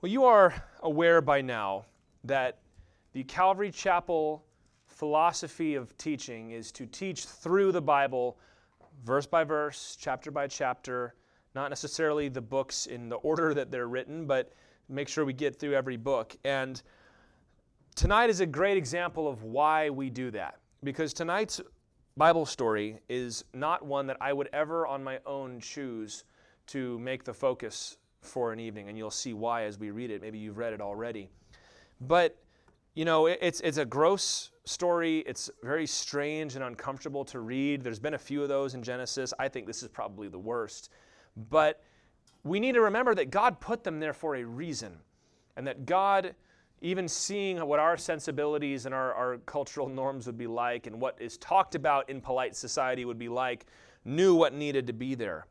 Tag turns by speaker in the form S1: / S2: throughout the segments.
S1: Well, you are aware by now that the Calvary Chapel philosophy of teaching is to teach through the Bible, verse by verse, chapter by chapter, not necessarily the books in the order that they're written, but make sure we get through every book. And tonight is a great example of why we do that. Because tonight's Bible story is not one that I would ever on my own choose to make the focus for an evening, and you'll see why as we read it. Maybe you've read it already. But, you know, it's, it's a gross story. It's very strange and uncomfortable to read. There's been a few of those in Genesis. I think this is probably the worst. But we need to remember that God put them there for a reason, and that God, even seeing what our sensibilities and our, our cultural norms would be like, and what is talked about in polite society would be like, knew what needed to be there.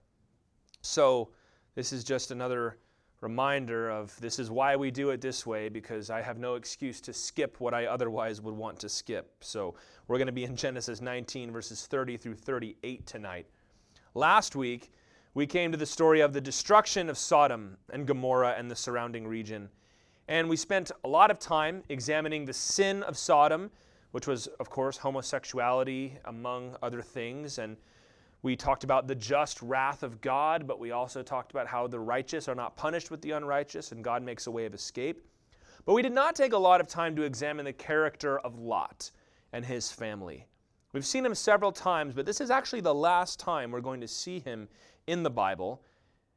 S1: So, this is just another reminder of this is why we do it this way because I have no excuse to skip what I otherwise would want to skip. So we're going to be in Genesis 19, verses 30 through 38 tonight. Last week, we came to the story of the destruction of Sodom and Gomorrah and the surrounding region. And we spent a lot of time examining the sin of Sodom, which was, of course, homosexuality, among other things. And we talked about the just wrath of God, but we also talked about how the righteous are not punished with the unrighteous and God makes a way of escape. But we did not take a lot of time to examine the character of Lot and his family. We've seen him several times, but this is actually the last time we're going to see him in the Bible.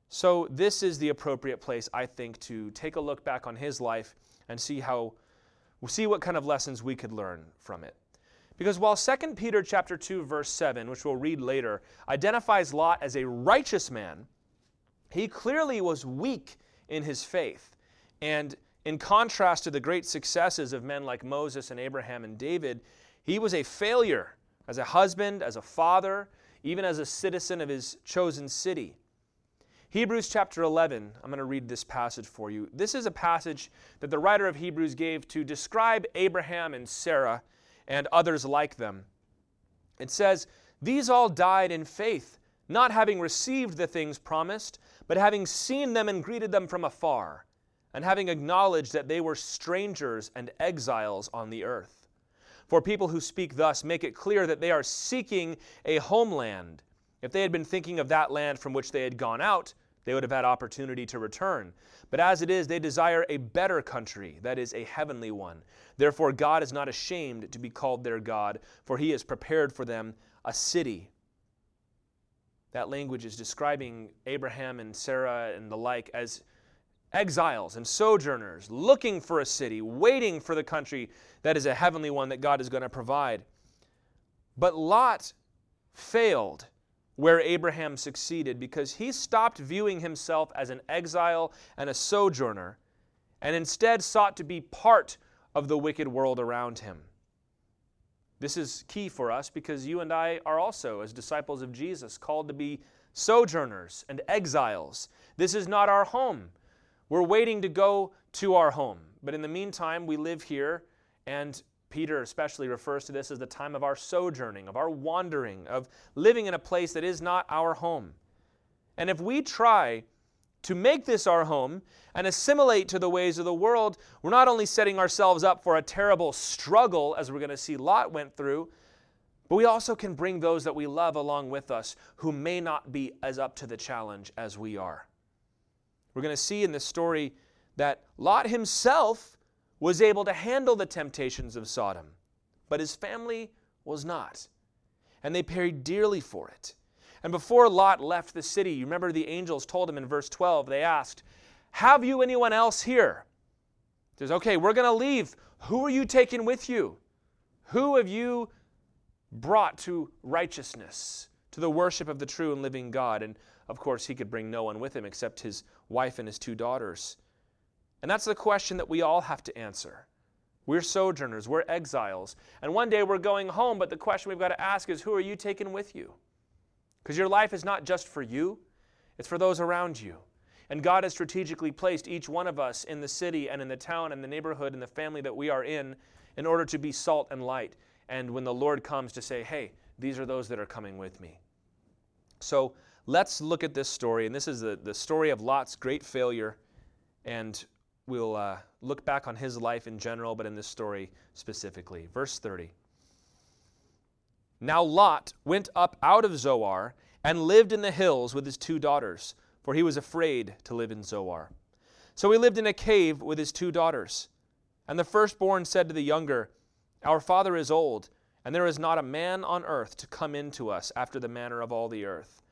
S1: So, this is the appropriate place, I think, to take a look back on his life and see how, see what kind of lessons we could learn from it. Because while 2 Peter chapter 2 verse 7, which we'll read later, identifies Lot as a righteous man, he clearly was weak in his faith. And in contrast to the great successes of men like Moses and Abraham and David, he was a failure as a husband, as a father, even as a citizen of his chosen city. Hebrews chapter 11, I'm going to read this passage for you. This is a passage that the writer of Hebrews gave to describe Abraham and Sarah and others like them. It says, These all died in faith, not having received the things promised, but having seen them and greeted them from afar, and having acknowledged that they were strangers and exiles on the earth. For people who speak thus make it clear that they are seeking a homeland. If they had been thinking of that land from which they had gone out, they would have had opportunity to return. But as it is, they desire a better country, that is, a heavenly one. Therefore, God is not ashamed to be called their God, for he has prepared for them a city. That language is describing Abraham and Sarah and the like as exiles and sojourners looking for a city, waiting for the country that is a heavenly one that God is going to provide. But Lot failed where Abraham succeeded because he stopped viewing himself as an exile and a sojourner and instead sought to be part of the wicked world around him. This is key for us because you and I are also, as disciples of Jesus, called to be sojourners and exiles. This is not our home. We're waiting to go to our home. But in the meantime, we live here and Peter especially refers to this as the time of our sojourning, of our wandering, of living in a place that is not our home. And if we try to make this our home and assimilate to the ways of the world, we're not only setting ourselves up for a terrible struggle, as we're going to see Lot went through, but we also can bring those that we love along with us who may not be as up to the challenge as we are. We're going to see in this story that Lot himself was able to handle the temptations of Sodom, but his family was not. And they paid dearly for it. And before Lot left the city, you remember the angels told him in verse 12, they asked, Have you anyone else here? He says, Okay, we're going to leave. Who are you taking with you? Who have you brought to righteousness, to the worship of the true and living God? And of course, he could bring no one with him except his wife and his two daughters. And that's the question that we all have to answer. We're sojourners, we're exiles. And one day we're going home, but the question we've got to ask is who are you taking with you? Because your life is not just for you, it's for those around you. And God has strategically placed each one of us in the city and in the town and the neighborhood and the family that we are in in order to be salt and light. And when the Lord comes to say, hey, these are those that are coming with me. So let's look at this story. And this is the, the story of Lot's great failure and we'll uh, look back on his life in general, but in this story specifically. Verse 30. Now Lot went up out of Zoar and lived in the hills with his two daughters, for he was afraid to live in Zoar. So he lived in a cave with his two daughters. And the firstborn said to the younger, Our father is old, and there is not a man on earth to come in to us after the manner of all the earth.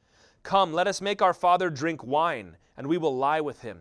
S1: Come, let us make our father drink wine, and we will lie with him,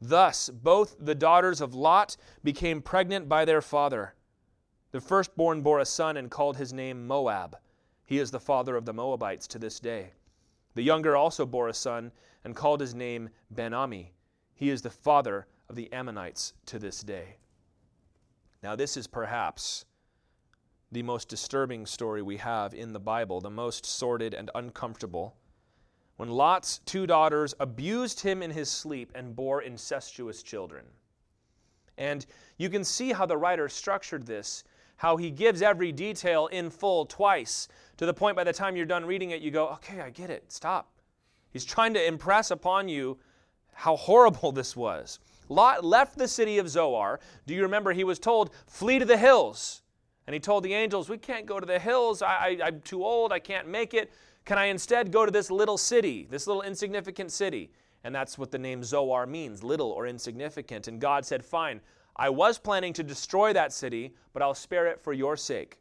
S1: Thus both the daughters of Lot became pregnant by their father. The firstborn bore a son and called his name Moab. He is the father of the Moabites to this day. The younger also bore a son and called his name Ben-Ammi. He is the father of the Ammonites to this day. Now, this is perhaps the most disturbing story we have in the Bible, the most sordid and uncomfortable. When Lot's two daughters abused him in his sleep and bore incestuous children. And you can see how the writer structured this, how he gives every detail in full twice, to the point by the time you're done reading it, you go, okay, I get it, stop. He's trying to impress upon you how horrible this was. Lot left the city of Zoar. Do you remember he was told, flee to the hills? And he told the angels, We can't go to the hills. I, I, am too old. I can't make it. Can I instead go to this little city, this little insignificant city? And that's what the name Zoar means little or insignificant. And God said, Fine, I was planning to destroy that city, but I'll spare it for your sake.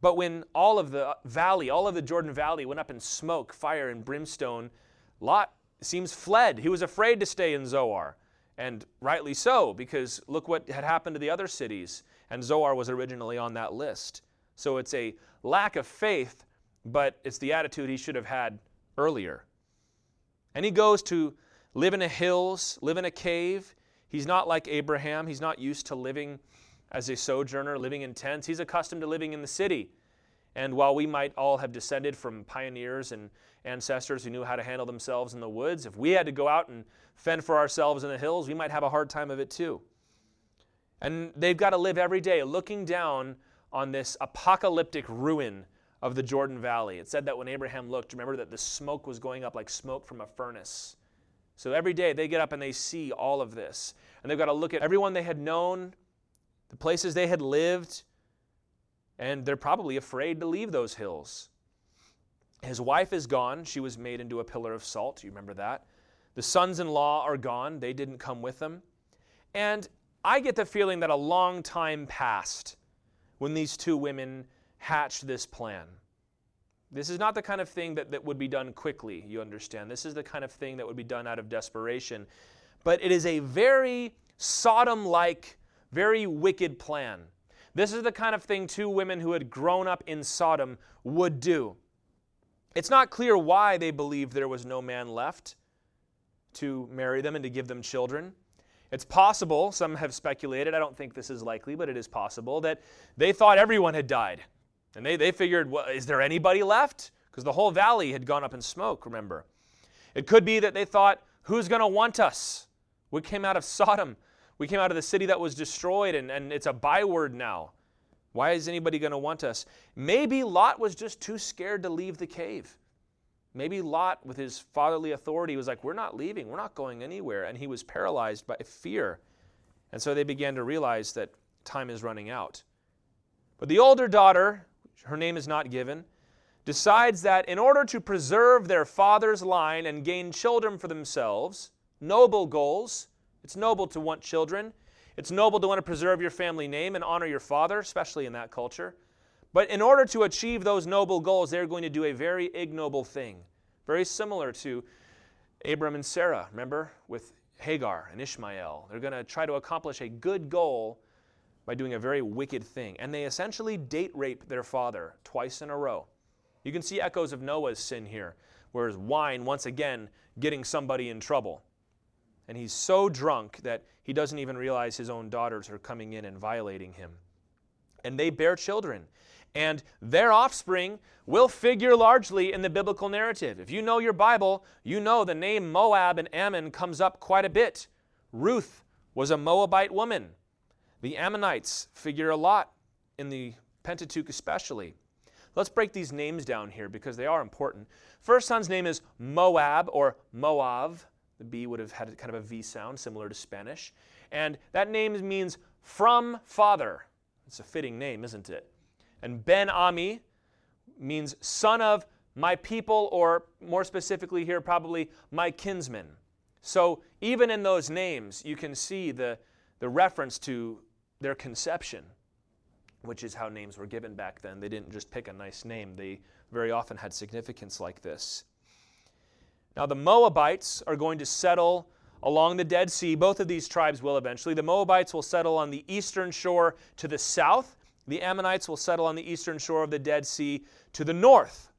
S1: But when all of the valley, all of the Jordan Valley went up in smoke, fire, and brimstone, Lot seems fled. He was afraid to stay in Zoar. And rightly so, because look what had happened to the other cities and Zoar was originally on that list. So it's a lack of faith, but it's the attitude he should have had earlier. And he goes to live in the hills, live in a cave. He's not like Abraham, he's not used to living as a sojourner, living in tents. He's accustomed to living in the city. And while we might all have descended from pioneers and ancestors who knew how to handle themselves in the woods, if we had to go out and fend for ourselves in the hills, we might have a hard time of it too. And they've got to live every day looking down on this apocalyptic ruin of the Jordan Valley. It said that when Abraham looked, remember that the smoke was going up like smoke from a furnace. So every day they get up and they see all of this. And they've got to look at everyone they had known, the places they had lived, and they're probably afraid to leave those hills. His wife is gone. She was made into a pillar of salt. You remember that? The sons in law are gone. They didn't come with them. And I get the feeling that a long time passed when these two women hatched this plan. This is not the kind of thing that, that would be done quickly, you understand. This is the kind of thing that would be done out of desperation. But it is a very Sodom like, very wicked plan. This is the kind of thing two women who had grown up in Sodom would do. It's not clear why they believed there was no man left to marry them and to give them children. It's possible, some have speculated, I don't think this is likely, but it is possible, that they thought everyone had died. And they, they figured, well, is there anybody left? Because the whole valley had gone up in smoke, remember. It could be that they thought, who's going to want us? We came out of Sodom. We came out of the city that was destroyed, and, and it's a byword now. Why is anybody going to want us? Maybe Lot was just too scared to leave the cave. Maybe Lot, with his fatherly authority, was like, We're not leaving, we're not going anywhere. And he was paralyzed by fear. And so they began to realize that time is running out. But the older daughter, her name is not given, decides that in order to preserve their father's line and gain children for themselves, noble goals, it's noble to want children. It's noble to want to preserve your family name and honor your father, especially in that culture. But in order to achieve those noble goals, they're going to do a very ignoble thing, very similar to Abram and Sarah, remember, with Hagar and Ishmael. They're going to try to accomplish a good goal by doing a very wicked thing. And they essentially date rape their father twice in a row. You can see echoes of Noah's sin here, whereas wine, once again, getting somebody in trouble. And he's so drunk that he doesn't even realize his own daughters are coming in and violating him. And they bear children. And their offspring will figure largely in the biblical narrative. If you know your Bible, you know the name Moab and Ammon comes up quite a bit. Ruth was a Moabite woman. The Ammonites figure a lot in the Pentateuch, especially. Let's break these names down here because they are important. First son's name is Moab or Moav. The B would have had kind of a V sound, similar to Spanish. And that name means from father. It's a fitting name, isn't it? And Ben Ami means son of my people, or more specifically here, probably my kinsman. So even in those names, you can see the, the reference to their conception, which is how names were given back then. They didn't just pick a nice name, they very often had significance like this. Now, the Moabites are going to settle along the Dead Sea. Both of these tribes will eventually. The Moabites will settle on the eastern shore to the south. The Ammonites will settle on the eastern shore of the Dead Sea to the north.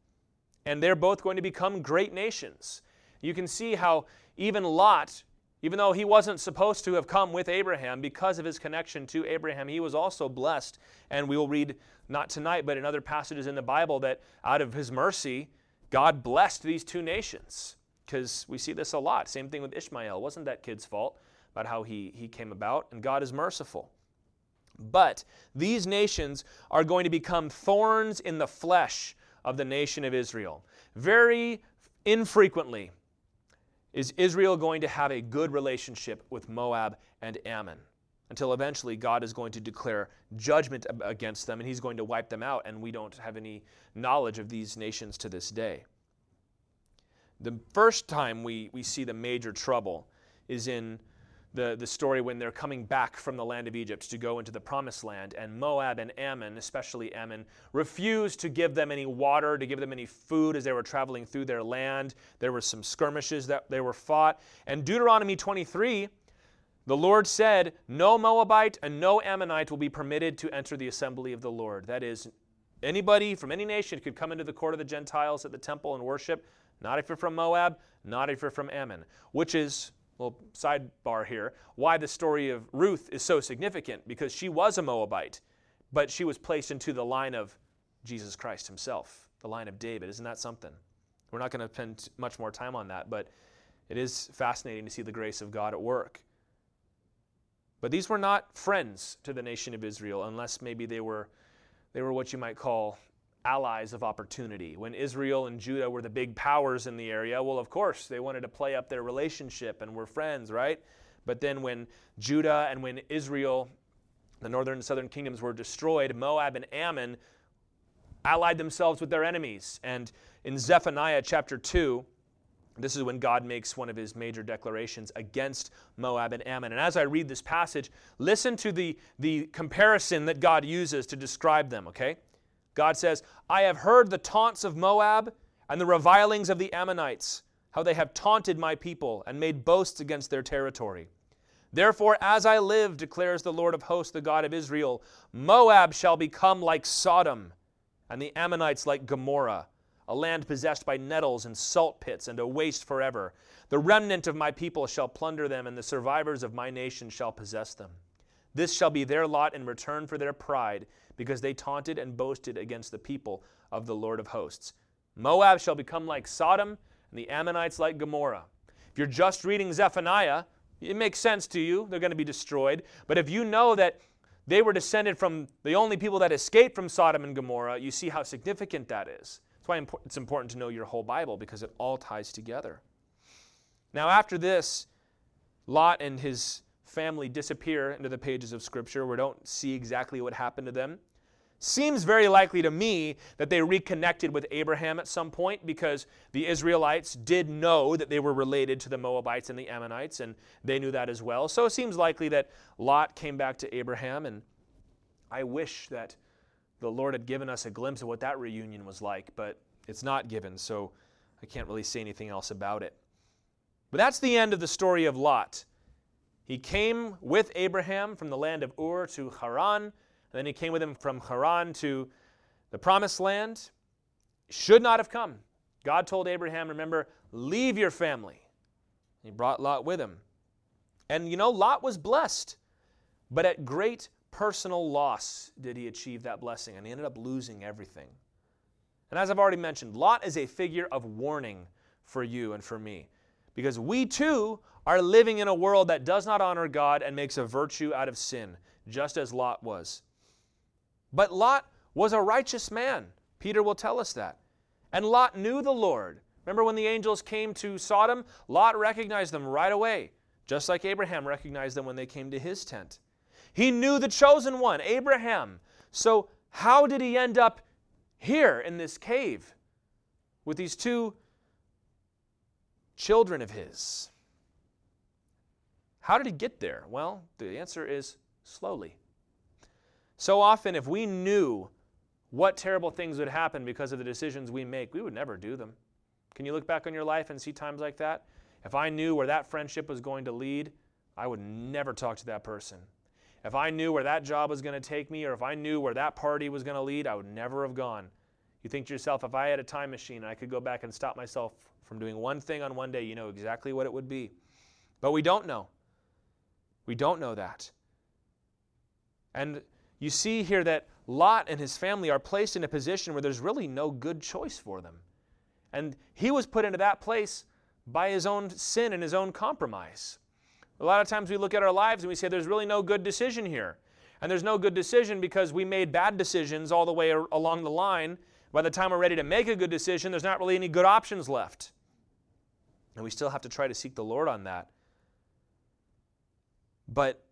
S1: And they're both going to become great nations. You can see how even Lot, even though he wasn't supposed to have come with Abraham, because of his connection to Abraham, he was also blessed. And we will read, not tonight, but in other passages in the Bible, that out of his mercy, God blessed these two nations because we see this a lot. Same thing with Ishmael. Wasn't that kid's fault about how he, he came about, and God is merciful. But these nations are going to become thorns in the flesh of the nation of Israel. Very infrequently is Israel going to have a good relationship with Moab and Ammon until eventually God is going to declare judgment against them and he's going to wipe them out, and we don't have any knowledge of these nations to this day. The first time we, we see the major trouble is in the, the story when they're coming back from the land of Egypt to go into the promised land, and Moab and Ammon, especially Ammon, refused to give them any water, to give them any food as they were traveling through their land. There were some skirmishes that they were fought. And Deuteronomy 23, the Lord said, No Moabite and no Ammonite will be permitted to enter the assembly of the Lord. That is, anybody from any nation could come into the court of the Gentiles at the temple and worship. Not if you're from Moab, not if you're from Ammon, which is, well, sidebar here, why the story of Ruth is so significant, because she was a Moabite, but she was placed into the line of Jesus Christ himself, the line of David. Isn't that something? We're not going to spend much more time on that, but it is fascinating to see the grace of God at work. But these were not friends to the nation of Israel, unless maybe they were, they were what you might call allies of opportunity. When Israel and Judah were the big powers in the area, well, of course, they wanted to play up their relationship and were friends, right? But then when Judah and when Israel, the northern and southern kingdoms, were destroyed, Moab and Ammon allied themselves with their enemies. And in Zephaniah chapter 2, this is when God makes one of his major declarations against Moab and Ammon. And as I read this passage, listen to the, the comparison that God uses to describe them, okay? God says, I have heard the taunts of Moab and the revilings of the Ammonites, how they have taunted my people and made boasts against their territory. Therefore, as I live, declares the Lord of hosts, the God of Israel, Moab shall become like Sodom, and the Ammonites like Gomorrah, a land possessed by nettles and salt pits, and a waste forever. The remnant of my people shall plunder them, and the survivors of my nation shall possess them. This shall be their lot in return for their pride because they taunted and boasted against the people of the Lord of hosts. Moab shall become like Sodom, and the Ammonites like Gomorrah. If you're just reading Zephaniah, it makes sense to you. They're going to be destroyed. But if you know that they were descended from the only people that escaped from Sodom and Gomorrah, you see how significant that is. That's why it's important to know your whole Bible because it all ties together. Now, after this, Lot and his family disappear into the pages of Scripture. We don't see exactly what happened to them. Seems very likely to me that they reconnected with Abraham at some point because the Israelites did know that they were related to the Moabites and the Ammonites, and they knew that as well. So it seems likely that Lot came back to Abraham, and I wish that the Lord had given us a glimpse of what that reunion was like, but it's not given, so I can't really say anything else about it. But that's the end of the story of Lot. He came with Abraham from the land of Ur to Haran, then he came with him from Haran to the promised land. Should not have come. God told Abraham, remember, leave your family. He brought Lot with him. And you know, Lot was blessed, but at great personal loss did he achieve that blessing, and he ended up losing everything. And as I've already mentioned, Lot is a figure of warning for you and for me, because we too are living in a world that does not honor God and makes a virtue out of sin, just as Lot was. But Lot was a righteous man. Peter will tell us that. And Lot knew the Lord. Remember when the angels came to Sodom? Lot recognized them right away, just like Abraham recognized them when they came to his tent. He knew the chosen one, Abraham. So, how did he end up here in this cave with these two children of his? How did he get there? Well, the answer is slowly. So often, if we knew what terrible things would happen because of the decisions we make, we would never do them. Can you look back on your life and see times like that? If I knew where that friendship was going to lead, I would never talk to that person. If I knew where that job was going to take me or if I knew where that party was going to lead, I would never have gone. You think to yourself, if I had a time machine and I could go back and stop myself from doing one thing on one day, you know exactly what it would be. But we don't know. We don't know that. And you see here that Lot and his family are placed in a position where there's really no good choice for them. And he was put into that place by his own sin and his own compromise. A lot of times we look at our lives and we say there's really no good decision here. And there's no good decision because we made bad decisions all the way along the line. By the time we're ready to make a good decision, there's not really any good options left. And we still have to try to seek the Lord on that. But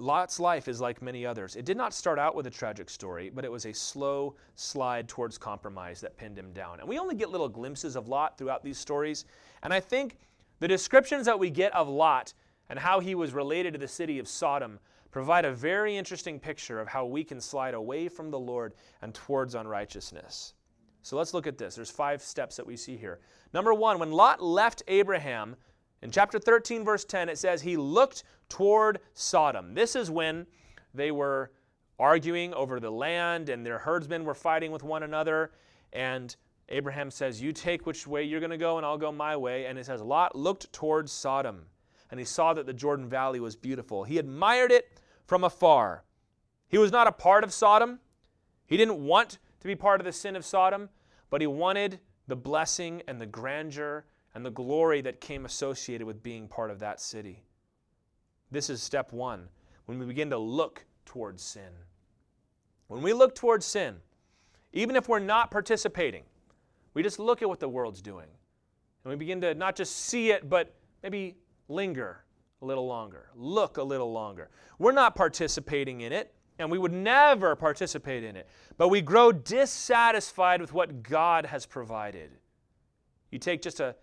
S1: Lot's life is like many others. It did not start out with a tragic story, but it was a slow slide towards compromise that pinned him down. And we only get little glimpses of Lot throughout these stories. And I think the descriptions that we get of Lot and how he was related to the city of Sodom provide a very interesting picture of how we can slide away from the Lord and towards unrighteousness. So let's look at this. There's five steps that we see here. Number one, when Lot left Abraham, in chapter 13, verse 10, it says, He looked toward Sodom. This is when they were arguing over the land and their herdsmen were fighting with one another. And Abraham says, You take which way you're going to go, and I'll go my way. And it says, Lot looked toward Sodom and he saw that the Jordan Valley was beautiful. He admired it from afar. He was not a part of Sodom. He didn't want to be part of the sin of Sodom, but he wanted the blessing and the grandeur and the glory that came associated with being part of that city. This is step one when we begin to look towards sin. When we look towards sin, even if we're not participating, we just look at what the world's doing. And we begin to not just see it, but maybe linger a little longer, look a little longer. We're not participating in it, and we would never participate in it, but we grow dissatisfied with what God has provided. You take just a,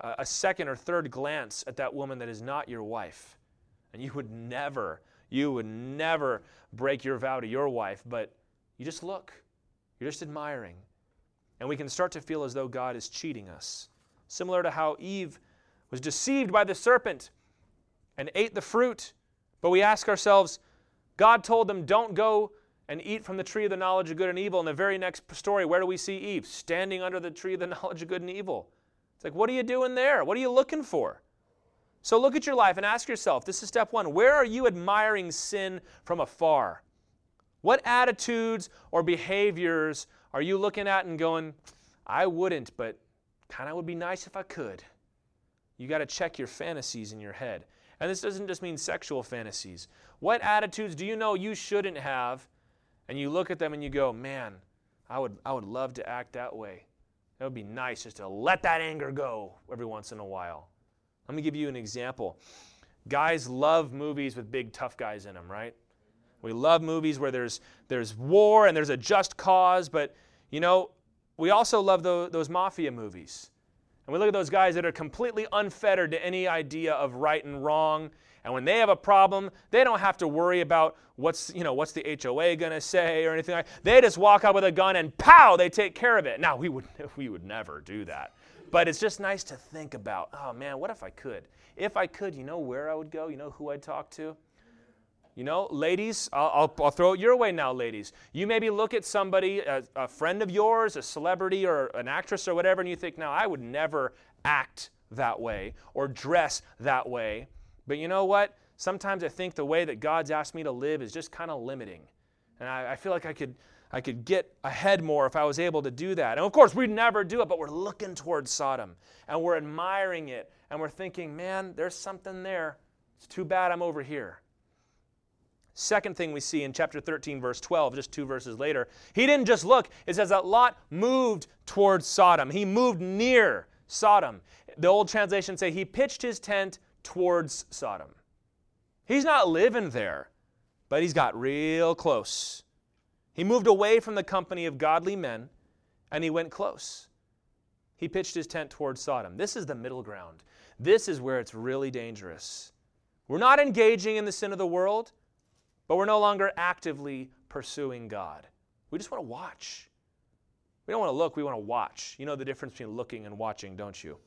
S1: a second or third glance at that woman that is not your wife, and you would never, you would never break your vow to your wife, but you just look. You're just admiring. And we can start to feel as though God is cheating us. Similar to how Eve was deceived by the serpent and ate the fruit. But we ask ourselves, God told them, don't go and eat from the tree of the knowledge of good and evil. In the very next story, where do we see Eve? Standing under the tree of the knowledge of good and evil. It's like, what are you doing there? What are you looking for? So look at your life and ask yourself this is step one. Where are you admiring sin from afar? What attitudes or behaviors are you looking at and going, I wouldn't, but kind of would be nice if I could? You got to check your fantasies in your head. And this doesn't just mean sexual fantasies. What attitudes do you know you shouldn't have? And you look at them and you go, man, I would, I would love to act that way. It would be nice just to let that anger go every once in a while. Let me give you an example. Guys love movies with big tough guys in them, right? We love movies where there's, there's war and there's a just cause, but you know, we also love the, those mafia movies and we look at those guys that are completely unfettered to any idea of right and wrong. And when they have a problem, they don't have to worry about what's, you know, what's the HOA going to say or anything like that. They just walk out with a gun and pow, they take care of it. Now, we would, we would never do that. But it's just nice to think about, oh man, what if I could? If I could, you know where I would go? You know who I'd talk to? You know, ladies, I'll, I'll, I'll, throw it your way now, ladies. You maybe look at somebody, a, a friend of yours, a celebrity or an actress or whatever, and you think, now, I would never act that way or dress that way. But you know what? Sometimes I think the way that God's asked me to live is just kind of limiting. And I, I, feel like I could, I could get ahead more if I was able to do that. And of course, we'd never do it, but we're looking towards Sodom and we're admiring it and we're thinking, man, there's something there. It's too bad I'm over here. Second thing we see in chapter 13, verse 12, just two verses later, he didn't just look. It says that Lot moved towards Sodom. He moved near Sodom. The old translations say he pitched his tent towards Sodom. He's not living there, but he's got real close. He moved away from the company of godly men and he went close. He pitched his tent towards Sodom. This is the middle ground. This is where it's really dangerous. We're not engaging in the sin of the world, but we're no longer actively pursuing God. We just want to watch. We don't want to look, we want to watch. You know the difference between looking and watching, don't you?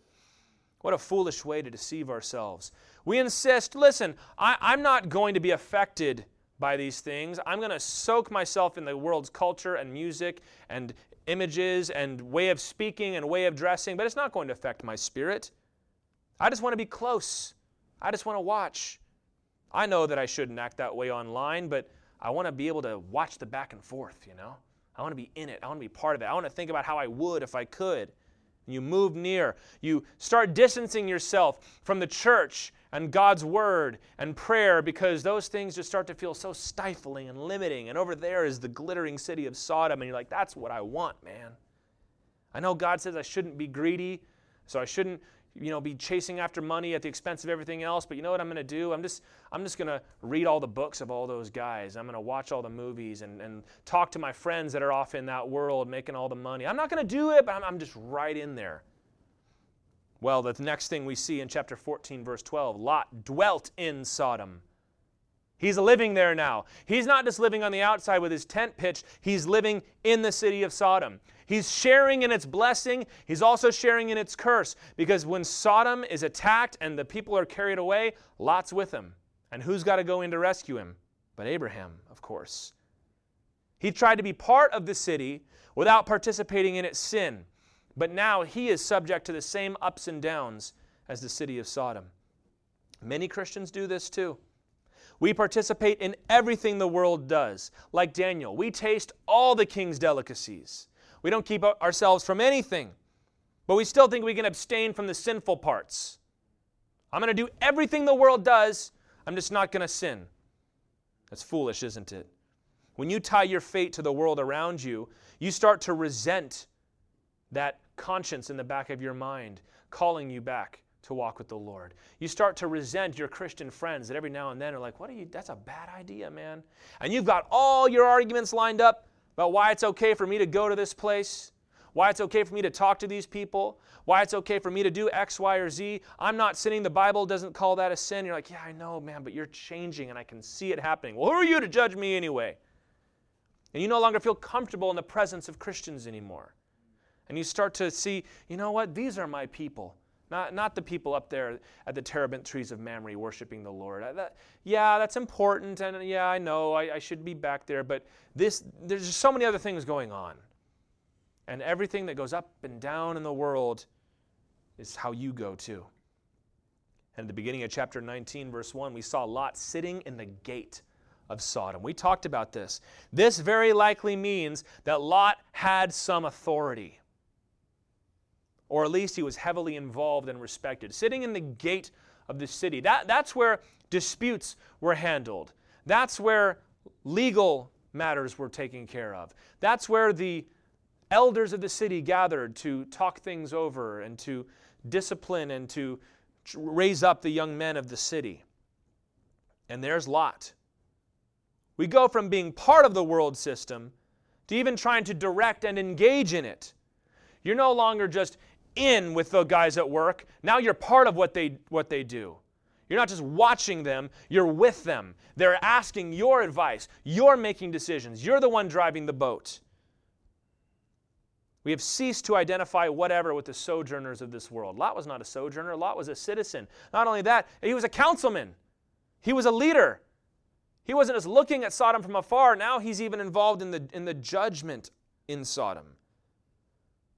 S1: What a foolish way to deceive ourselves. We insist, listen, I, am not going to be affected by these things. I'm going to soak myself in the world's culture and music and images and way of speaking and way of dressing, but it's not going to affect my spirit. I just want to be close. I just want to watch. I know that I shouldn't act that way online, but I want to be able to watch the back and forth, you know? I want to be in it. I want to be part of it. I want to think about how I would if I could. You move near. You start distancing yourself from the church and God's word and prayer because those things just start to feel so stifling and limiting. And over there is the glittering city of Sodom, and you're like, that's what I want, man. I know God says I shouldn't be greedy, so I shouldn't you know, be chasing after money at the expense of everything else. But you know what I'm going to do? I'm just, I'm just going to read all the books of all those guys. I'm going to watch all the movies and, and talk to my friends that are off in that world making all the money. I'm not going to do it, but I'm, I'm just right in there. Well, the next thing we see in chapter 14, verse 12 Lot dwelt in Sodom. He's living there now. He's not just living on the outside with his tent pitched, he's living in the city of Sodom. He's sharing in its blessing. He's also sharing in its curse because when Sodom is attacked and the people are carried away, Lot's with him. And who's got to go in to rescue him? But Abraham, of course. He tried to be part of the city without participating in its sin. But now he is subject to the same ups and downs as the city of Sodom. Many Christians do this too. We participate in everything the world does. Like Daniel, we taste all the king's delicacies. We don't keep ourselves from anything, but we still think we can abstain from the sinful parts. I'm going to do everything the world does, I'm just not going to sin. That's foolish, isn't it? When you tie your fate to the world around you, you start to resent that conscience in the back of your mind calling you back to walk with the Lord. You start to resent your Christian friends that every now and then are like, What are you? That's a bad idea, man. And you've got all your arguments lined up about why it's okay for me to go to this place, why it's okay for me to talk to these people, why it's okay for me to do X, Y, or Z. I'm not sinning. The Bible doesn't call that a sin. You're like, yeah, I know, man, but you're changing and I can see it happening. Well, who are you to judge me anyway? And you no longer feel comfortable in the presence of Christians anymore. And you start to see, you know what? These are my people. Not, not the people up there at the terebinth trees of Mamre worshiping the Lord. Uh, that, yeah, that's important, and uh, yeah, I know I, I should be back there, but this, there's just so many other things going on. And everything that goes up and down in the world is how you go too. And at the beginning of chapter 19, verse 1, we saw Lot sitting in the gate of Sodom. We talked about this. This very likely means that Lot had some authority or at least he was heavily involved and respected. Sitting in the gate of the city, that, that's where disputes were handled. That's where legal matters were taken care of. That's where the elders of the city gathered to talk things over and to discipline and to raise up the young men of the city. And there's Lot. We go from being part of the world system to even trying to direct and engage in it. You're no longer just in with the guys at work. Now you're part of what they, what they do. You're not just watching them, you're with them. They're asking your advice. You're making decisions. You're the one driving the boat. We have ceased to identify whatever with the sojourners of this world. Lot was not a sojourner, Lot was a citizen. Not only that, he was a councilman, he was a leader. He wasn't just looking at Sodom from afar, now he's even involved in the, in the judgment in Sodom.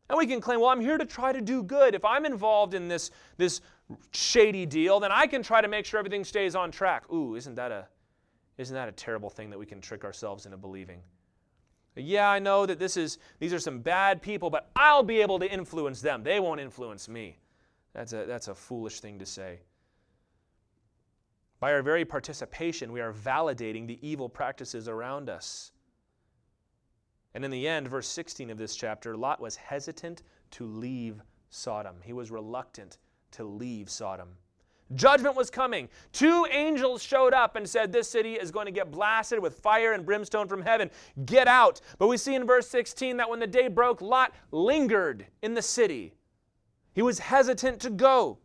S1: And we can claim, well, I'm here to try to do good. If I'm involved in this, this shady deal, then I can try to make sure everything stays on track. Ooh, isn't that a isn't that a terrible thing that we can trick ourselves into believing? Yeah, I know that this is these are some bad people, but I'll be able to influence them. They won't influence me. That's a that's a foolish thing to say. By our very participation, we are validating the evil practices around us. And in the end, verse 16 of this chapter, Lot was hesitant to leave Sodom. He was reluctant to leave Sodom. Judgment was coming. Two angels showed up and said, This city is going to get blasted with fire and brimstone from heaven. Get out. But we see in verse 16 that when the day broke, Lot lingered in the city. He was hesitant to go.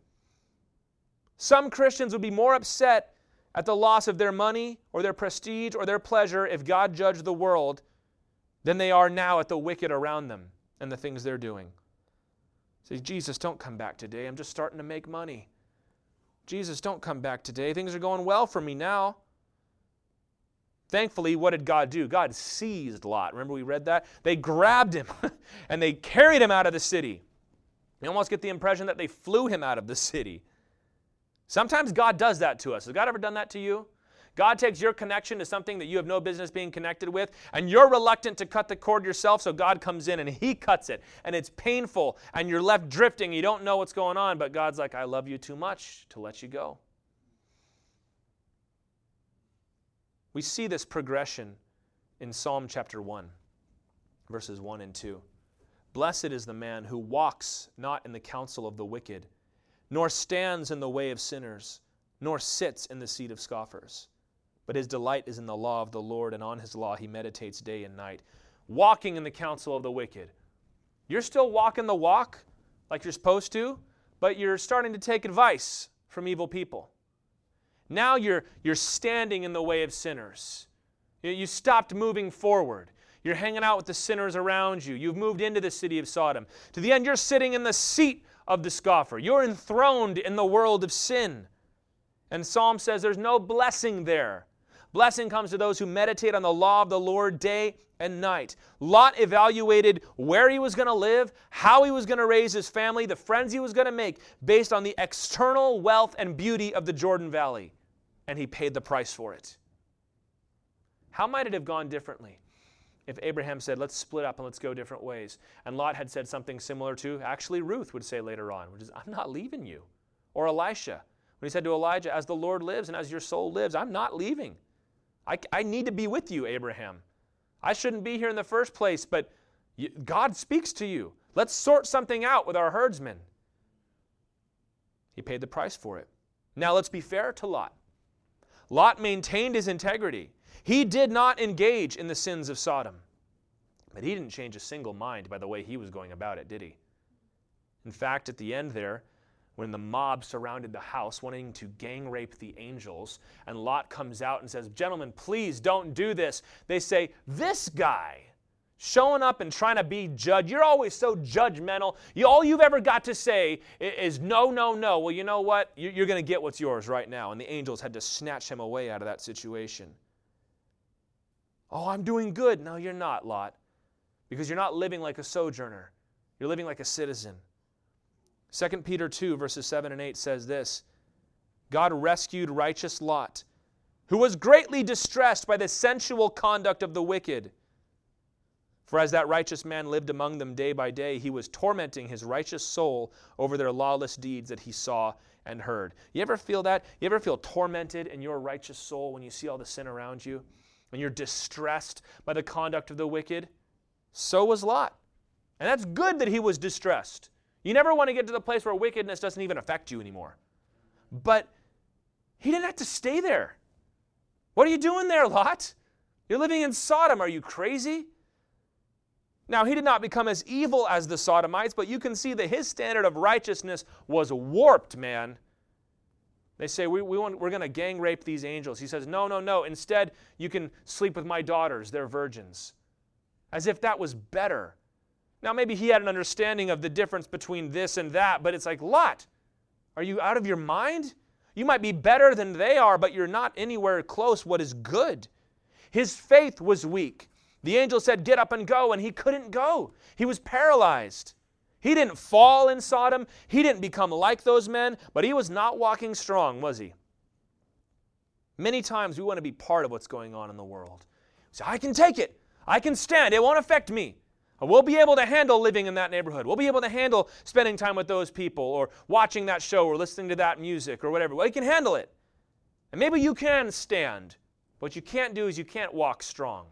S1: Some Christians would be more upset at the loss of their money or their prestige or their pleasure if God judged the world than they are now at the wicked around them and the things they're doing. Say, Jesus, don't come back today. I'm just starting to make money. Jesus, don't come back today. Things are going well for me now. Thankfully, what did God do? God seized Lot. Remember, we read that? They grabbed him and they carried him out of the city. You almost get the impression that they flew him out of the city. Sometimes God does that to us. Has God ever done that to you? God takes your connection to something that you have no business being connected with, and you're reluctant to cut the cord yourself, so God comes in and He cuts it. And it's painful, and you're left drifting. You don't know what's going on, but God's like, I love you too much to let you go. We see this progression in Psalm chapter 1, verses 1 and 2. Blessed is the man who walks not in the counsel of the wicked, nor stands in the way of sinners, nor sits in the seat of scoffers but his delight is in the law of the Lord, and on his law he meditates day and night. Walking in the counsel of the wicked. You're still walking the walk like you're supposed to, but you're starting to take advice from evil people. Now you're, you're standing in the way of sinners. You stopped moving forward. You're hanging out with the sinners around you. You've moved into the city of Sodom. To the end, you're sitting in the seat of the scoffer. You're enthroned in the world of sin. And Psalm says there's no blessing there. Blessing comes to those who meditate on the law of the Lord day and night. Lot evaluated where he was going to live, how he was going to raise his family, the friends he was going to make based on the external wealth and beauty of the Jordan Valley. And he paid the price for it. How might it have gone differently if Abraham said, Let's split up and let's go different ways? And Lot had said something similar to, actually, Ruth would say later on, which is, I'm not leaving you. Or Elisha, when he said to Elijah, As the Lord lives and as your soul lives, I'm not leaving. I, I need to be with you, Abraham. I shouldn't be here in the first place, but God speaks to you. Let's sort something out with our herdsmen. He paid the price for it. Now let's be fair to Lot. Lot maintained his integrity. He did not engage in the sins of Sodom. But he didn't change a single mind by the way he was going about it, did he? In fact, at the end there, when the mob surrounded the house wanting to gang rape the angels, and Lot comes out and says, Gentlemen, please don't do this. They say, This guy showing up and trying to be judge. You're always so judgmental. You, all you've ever got to say is no, no, no. Well, you know what? You're going to get what's yours right now. And the angels had to snatch him away out of that situation. Oh, I'm doing good. No, you're not, Lot, because you're not living like a sojourner, you're living like a citizen. 2 Peter 2, verses 7 and 8 says this God rescued righteous Lot, who was greatly distressed by the sensual conduct of the wicked. For as that righteous man lived among them day by day, he was tormenting his righteous soul over their lawless deeds that he saw and heard. You ever feel that? You ever feel tormented in your righteous soul when you see all the sin around you? When you're distressed by the conduct of the wicked? So was Lot. And that's good that he was distressed. You never want to get to the place where wickedness doesn't even affect you anymore. But he didn't have to stay there. What are you doing there, Lot? You're living in Sodom. Are you crazy? Now, he did not become as evil as the Sodomites, but you can see that his standard of righteousness was warped, man. They say, we, we want, We're going to gang rape these angels. He says, No, no, no. Instead, you can sleep with my daughters. They're virgins. As if that was better. Now, maybe he had an understanding of the difference between this and that, but it's like, Lot, are you out of your mind? You might be better than they are, but you're not anywhere close what is good. His faith was weak. The angel said, Get up and go, and he couldn't go. He was paralyzed. He didn't fall in Sodom. He didn't become like those men, but he was not walking strong, was he? Many times we want to be part of what's going on in the world. So I can take it. I can stand. It won't affect me. Uh, we'll be able to handle living in that neighborhood. We'll be able to handle spending time with those people or watching that show or listening to that music or whatever. We can handle it. And maybe you can stand. What you can't do is you can't walk strong.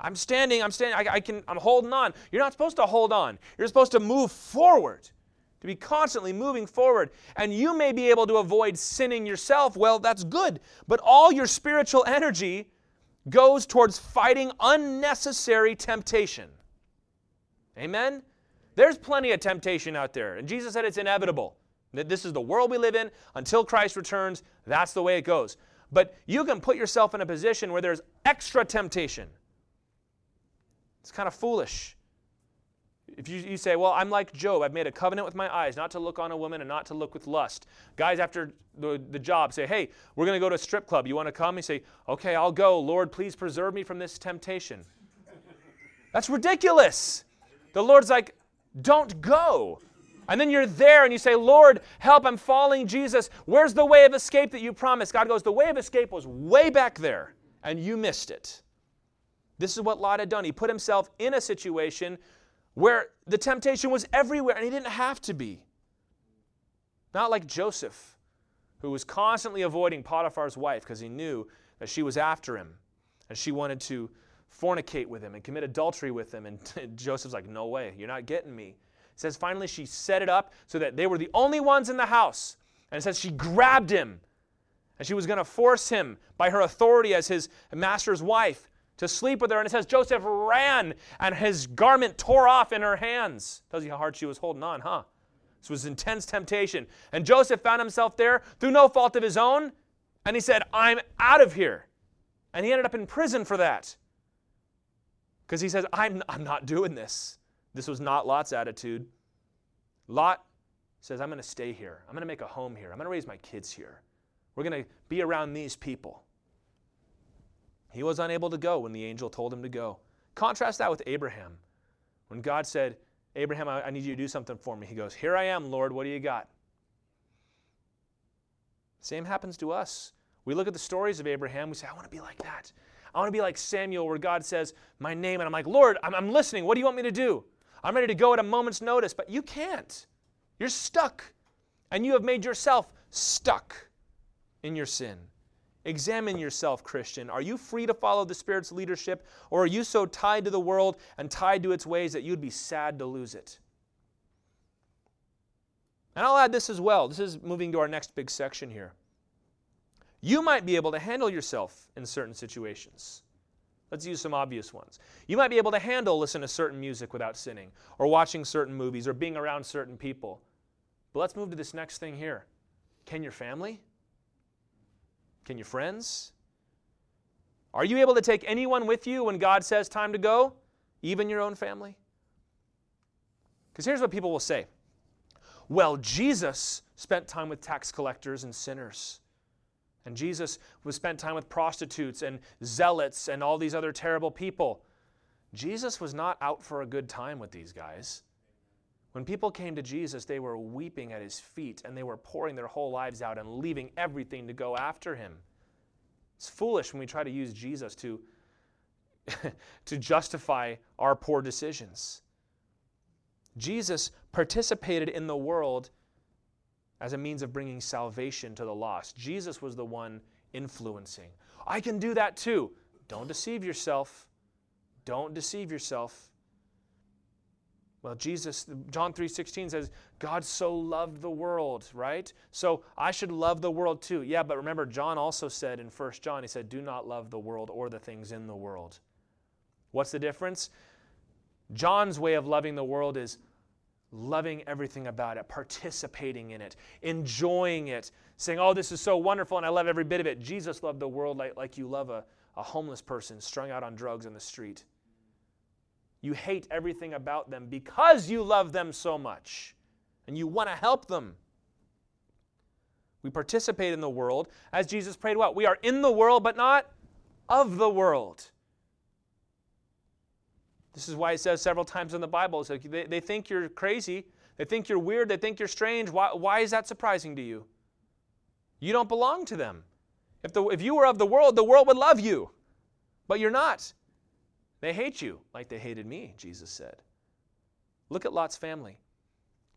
S1: I'm standing, I'm standing, I, I, can, I'm holding on. You're not supposed to hold on. You're supposed to move forward, to be constantly moving forward. And you may be able to avoid sinning yourself. Well, that's good. But all your spiritual energy goes towards fighting unnecessary temptation. Amen? There's plenty of temptation out there. And Jesus said it's inevitable. That this is the world we live in until Christ returns. That's the way it goes. But you can put yourself in a position where there's extra temptation. It's kind of foolish. If you, you say, Well, I'm like Job, I've made a covenant with my eyes not to look on a woman and not to look with lust. Guys after the, the job say, Hey, we're going to go to a strip club. You want to come? You say, Okay, I'll go. Lord, please preserve me from this temptation. That's ridiculous. The Lord's like, Don't go. And then you're there and you say, Lord, help, I'm falling, Jesus. Where's the way of escape that you promised? God goes, The way of escape was way back there, and you missed it. This is what Lot had done. He put himself in a situation where the temptation was everywhere and he didn't have to be. Not like Joseph, who was constantly avoiding Potiphar's wife because he knew that she was after him and she wanted to fornicate with him and commit adultery with him. And Joseph's like, No way, you're not getting me. It says finally she set it up so that they were the only ones in the house. And it says she grabbed him and she was going to force him by her authority as his master's wife to sleep with her. And it says Joseph ran and his garment tore off in her hands. Tells you how hard she was holding on, huh? This was intense temptation. And Joseph found himself there through no fault of his own. And he said, I'm out of here. And he ended up in prison for that. Because he says, I'm, I'm not doing this. This was not Lot's attitude. Lot says, I'm going to stay here. I'm going to make a home here. I'm going to raise my kids here. We're going to be around these people. He was unable to go when the angel told him to go. Contrast that with Abraham. When God said, Abraham, I, need you to do something for me, he goes, Here I am, Lord, what do you got? Same happens to us. We look at the stories of Abraham, we say, I want to be like that. I want to be like Samuel, where God says, My name, and I'm like, Lord, I'm, I'm listening. What do you want me to do? I'm ready to go at a moment's notice, but you can't. You're stuck. And you have made yourself stuck in your sin. Examine yourself, Christian. Are you free to follow the Spirit's leadership, or are you so tied to the world and tied to its ways that you'd be sad to lose it? And I'll add this as well. This is moving to our next big section here. You might be able to handle yourself in certain situations. Let's use some obvious ones. You might be able to handle listening to certain music without sinning, or watching certain movies, or being around certain people. But let's move to this next thing here. Can your family? Can your friends? Are you able to take anyone with you when God says time to go, even your own family? Because here's what people will say Well, Jesus spent time with tax collectors and sinners. And Jesus was spent time with prostitutes and zealots and all these other terrible people. Jesus was not out for a good time with these guys. When people came to Jesus, they were weeping at his feet and they were pouring their whole lives out and leaving everything to go after him. It's foolish when we try to use Jesus to, to justify our poor decisions. Jesus participated in the world as a means of bringing salvation to the lost. Jesus was the one influencing. I can do that too. Don't deceive yourself. Don't deceive yourself. Well, Jesus, John 3:16 says, God so loved the world, right? So I should love the world too. Yeah, but remember, John also said in 1 John, he said, Do not love the world or the things in the world. What's the difference? John's way of loving the world is loving everything about it, participating in it, enjoying it, saying, Oh, this is so wonderful and I love every bit of it. Jesus loved the world like, like you love a, a homeless person strung out on drugs in the street. You hate everything about them because you love them so much and you want to help them. We participate in the world as Jesus prayed what? We are in the world, but not of the world. This is why it says several times in the Bible, like they, they think you're crazy, they think you're weird, they think you're strange. Why, why is that surprising to you? You don't belong to them. If, the, if you were of the world, the world would love you, but you're not. They hate you like they hated me, Jesus said. Look at Lot's family.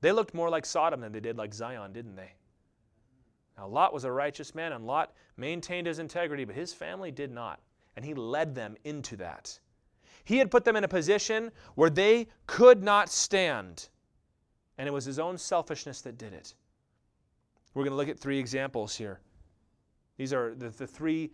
S1: They looked more like Sodom than they did like Zion, didn't they? Now, Lot was a righteous man, and Lot maintained his integrity, but his family did not. And he led them into that. He had put them in a position where they could not stand. And it was his own selfishness that did it. We're going to look at three examples here. These are the, the three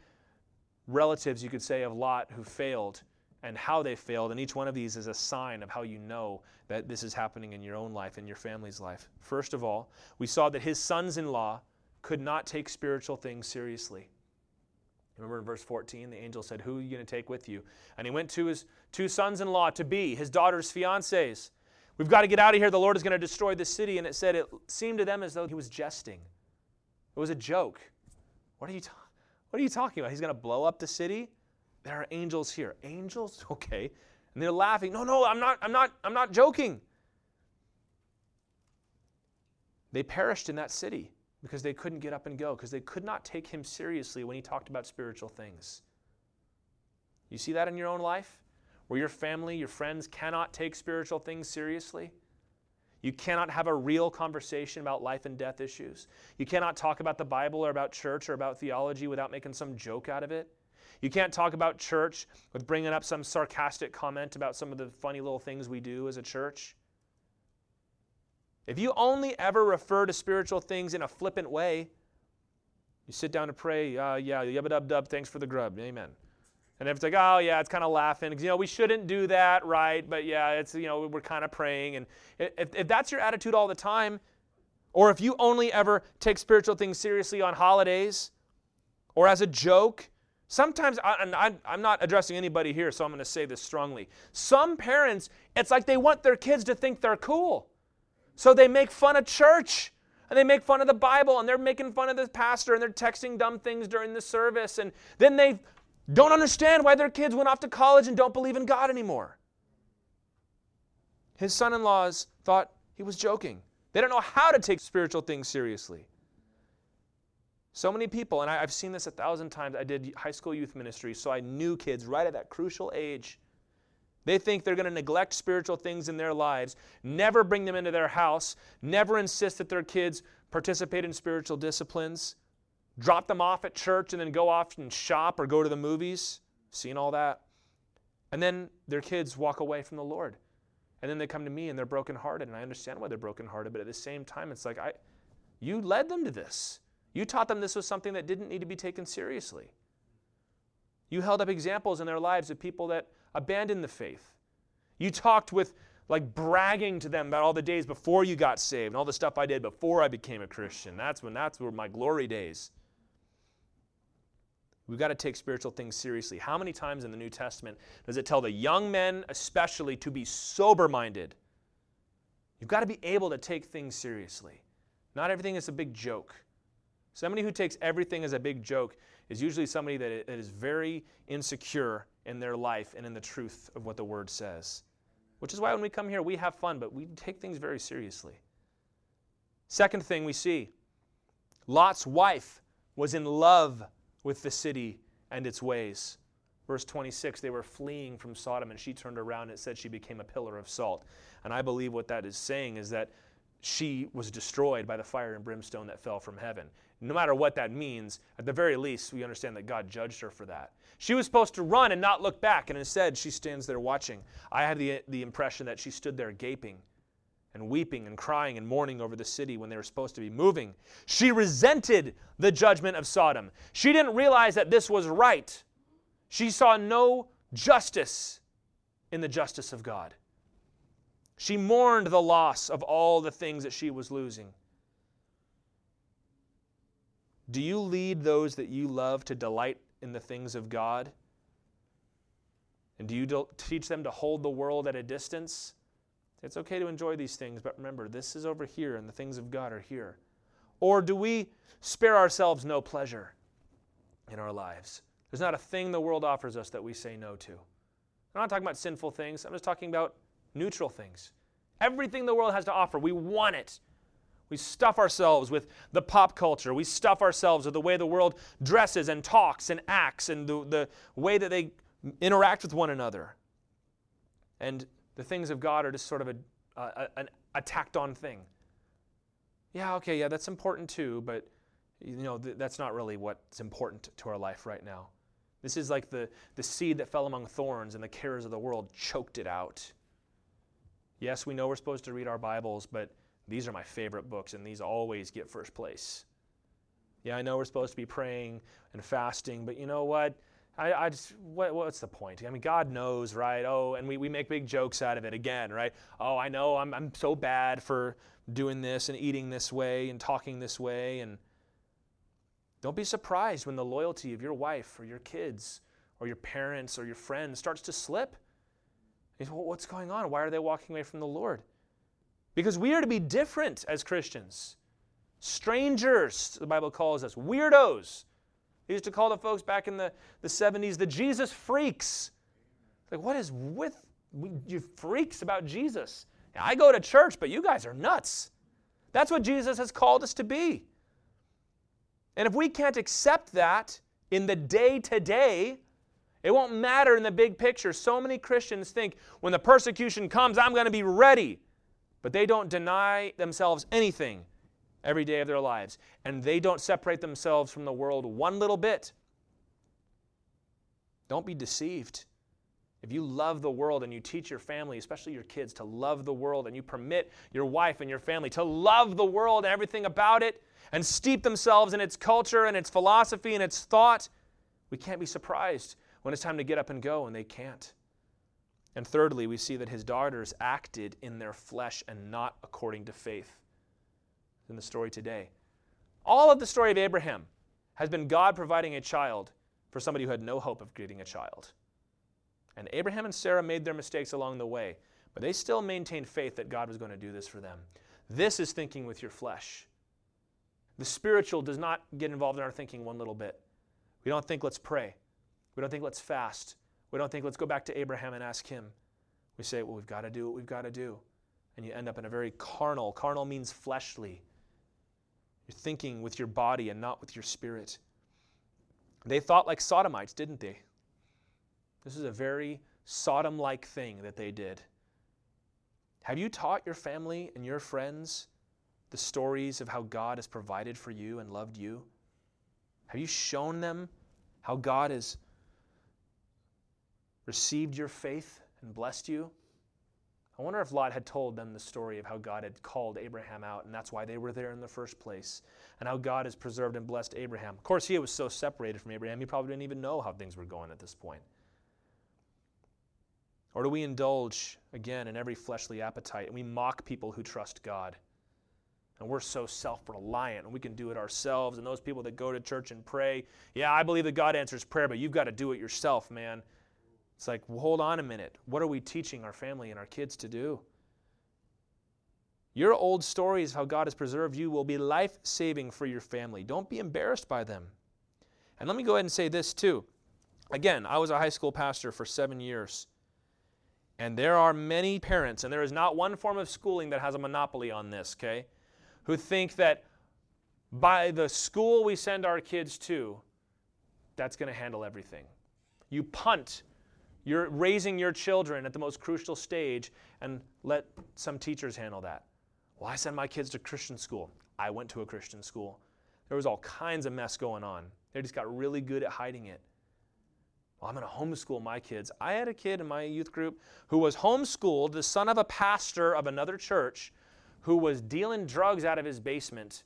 S1: relatives, you could say, of Lot who failed and how they failed. And each one of these is a sign of how you know that this is happening in your own life, in your family's life. First of all, we saw that his sons in law could not take spiritual things seriously. Remember in verse 14, the angel said, Who are you going to take with you? And he went to his two sons in law to be, his daughter's fiancés. We've got to get out of here. The Lord is going to destroy this city. And it said it seemed to them as though he was jesting. It was a joke. What are you, ta- what are you talking about? He's going to blow up the city? There are angels here. Angels? Okay. And they're laughing. No, no, I'm not, I'm not, I'm not joking. They perished in that city because they couldn't get up and go, because they could not take him seriously when he talked about spiritual things. You see that in your own life? Where your family, your friends cannot take spiritual things seriously? You cannot have a real conversation about life and death issues. You cannot talk about the Bible or about church or about theology without making some joke out of it. You can't talk about church with bringing up some sarcastic comment about some of the funny little things we do as a church. If you only ever refer to spiritual things in a flippant way, you sit down to pray, uh, yeah, yubba dub dub, thanks for the grub, amen. And if it's like, oh yeah, it's kind of laughing because you know we shouldn't do that, right? But yeah, it's you know we're kind of praying, and if, if that's your attitude all the time, or if you only ever take spiritual things seriously on holidays, or as a joke, sometimes I, and I, I'm not addressing anybody here, so I'm going to say this strongly. Some parents, it's like they want their kids to think they're cool. So they make fun of church and they make fun of the Bible and they're making fun of the pastor and they're texting dumb things during the service. And then they don't understand why their kids went off to college and don't believe in God anymore. His son in laws thought he was joking. They don't know how to take spiritual things seriously. So many people, and I've seen this a thousand times. I did high school youth ministry, so I knew kids right at that crucial age they think they're going to neglect spiritual things in their lives, never bring them into their house, never insist that their kids participate in spiritual disciplines, drop them off at church and then go off and shop or go to the movies. Seen all that? And then their kids walk away from the Lord. And then they come to me and they're brokenhearted, and I understand why they're brokenhearted, but at the same time, it's like, I, you led them to this. You taught them this was something that didn't need to be taken seriously. You held up examples in their lives of people that abandoned the faith. You talked with like bragging to them about all the days before you got saved and all the stuff I did before I became a Christian. That's when that's were my glory days. We've got to take spiritual things seriously. How many times in the New Testament does it tell the young men, especially, to be sober minded? You've got to be able to take things seriously. Not everything is a big joke. Somebody who takes everything as a big joke is usually somebody that is very insecure in their life and in the truth of what the Word says. Which is why when we come here, we have fun, but we take things very seriously. Second thing we see Lot's wife was in love with the city and its ways. Verse 26, they were fleeing from Sodom, and she turned around and said she became a pillar of salt. And I believe what that is saying is that she was destroyed by the fire and brimstone that fell from heaven. No matter what that means, at the very least, we understand that God judged her for that. She was supposed to run and not look back, and instead she stands there watching. I had the, the impression that she stood there gaping and weeping and crying and mourning over the city when they were supposed to be moving. She resented the judgment of Sodom. She didn't realize that this was right. She saw no justice in the justice of God. She mourned the loss of all the things that she was losing. Do you lead those that you love to delight in the things of God? And do you teach them to hold the world at a distance? It's okay to enjoy these things, but remember, this is over here and the things of God are here. Or do we spare ourselves no pleasure in our lives? There's not a thing the world offers us that we say no to. I'm not talking about sinful things, I'm just talking about neutral things. Everything the world has to offer, we want it. We stuff ourselves with the pop culture. We stuff ourselves with the way the world dresses and talks and acts and the, the way that they interact with one another. And the things of God are just sort of a, a, tacked on thing. Yeah, okay, yeah, that's important too, but you know, th- that's not really what's important to our life right now. This is like the, the seed that fell among thorns and the cares of the world choked it out. Yes, we know we're supposed to read our Bibles, but these are my favorite books, and these always get first place. Yeah, I know we're supposed to be praying and fasting, but you know what? I, I just, what, what's the point? I mean, God knows, right? Oh, and we, we make big jokes out of it again, right? Oh, I know I'm, I'm so bad for doing this and eating this way and talking this way. And don't be surprised when the loyalty of your wife or your kids or your parents or your friends starts to slip. Well, what's going on? Why are they walking away from the Lord? Because we are to be different as Christians. Strangers, the Bible calls us, weirdos. They used to call the folks back in the, the 70s the Jesus freaks. Like, what is with you freaks about Jesus? I go to church, but you guys are nuts. That's what Jesus has called us to be. And if we can't accept that in the day to day, it won't matter in the big picture. So many Christians think when the persecution comes, I'm going to be ready. But they don't deny themselves anything every day of their lives. And they don't separate themselves from the world one little bit. Don't be deceived. If you love the world and you teach your family, especially your kids, to love the world, and you permit your wife and your family to love the world and everything about it, and steep themselves in its culture and its philosophy and its thought, we can't be surprised when it's time to get up and go and they can't. And thirdly, we see that his daughters acted in their flesh and not according to faith. In the story today, all of the story of Abraham has been God providing a child for somebody who had no hope of getting a child. And Abraham and Sarah made their mistakes along the way, but they still maintained faith that God was going to do this for them. This is thinking with your flesh. The spiritual does not get involved in our thinking one little bit. We don't think, let's pray. We don't think, let's fast. We don't think, let's go back to Abraham and ask him. We say, well, we've got to do what we've got to do. And you end up in a very carnal, carnal means fleshly. You're thinking with your body and not with your spirit. They thought like Sodomites, didn't they? This is a very Sodom like thing that they did. Have you taught your family and your friends the stories of how God has provided for you and loved you? Have you shown them how God has received your faith and blessed you? I wonder if Lot had told them the story of how God had called Abraham out, and that's why they were there in the first place, and how God has preserved and blessed Abraham. Of course, he was so separated from Abraham, he probably didn't even know how things were going at this point. Or do we indulge, again, in every fleshly appetite and we mock people who trust God? And we're so self reliant and we can do it ourselves. And those people that go to church and pray, yeah, I believe that God answers prayer, but you've got to do it yourself, man. It's like, well, hold on a minute. What are we teaching our family and our kids to do? Your old stories of how God has preserved you will be life saving for your family. Don't be embarrassed by them. And let me go ahead and say this too. Again, I was a high school pastor for seven years. And there are many parents, and there is not one form of schooling that has a monopoly on this, okay, who think that by the school we send our kids to, that's going to handle everything. You punt you're raising your children at the most crucial stage and let some teachers handle that. Well, I send my kids to Christian school. I went to a Christian school. There was all kinds of mess going on. They just got really good at hiding it. Well, I'm going to homeschool my kids. I had a kid in my youth group who was homeschooled, the son of a pastor of another church, who was dealing drugs out of his basement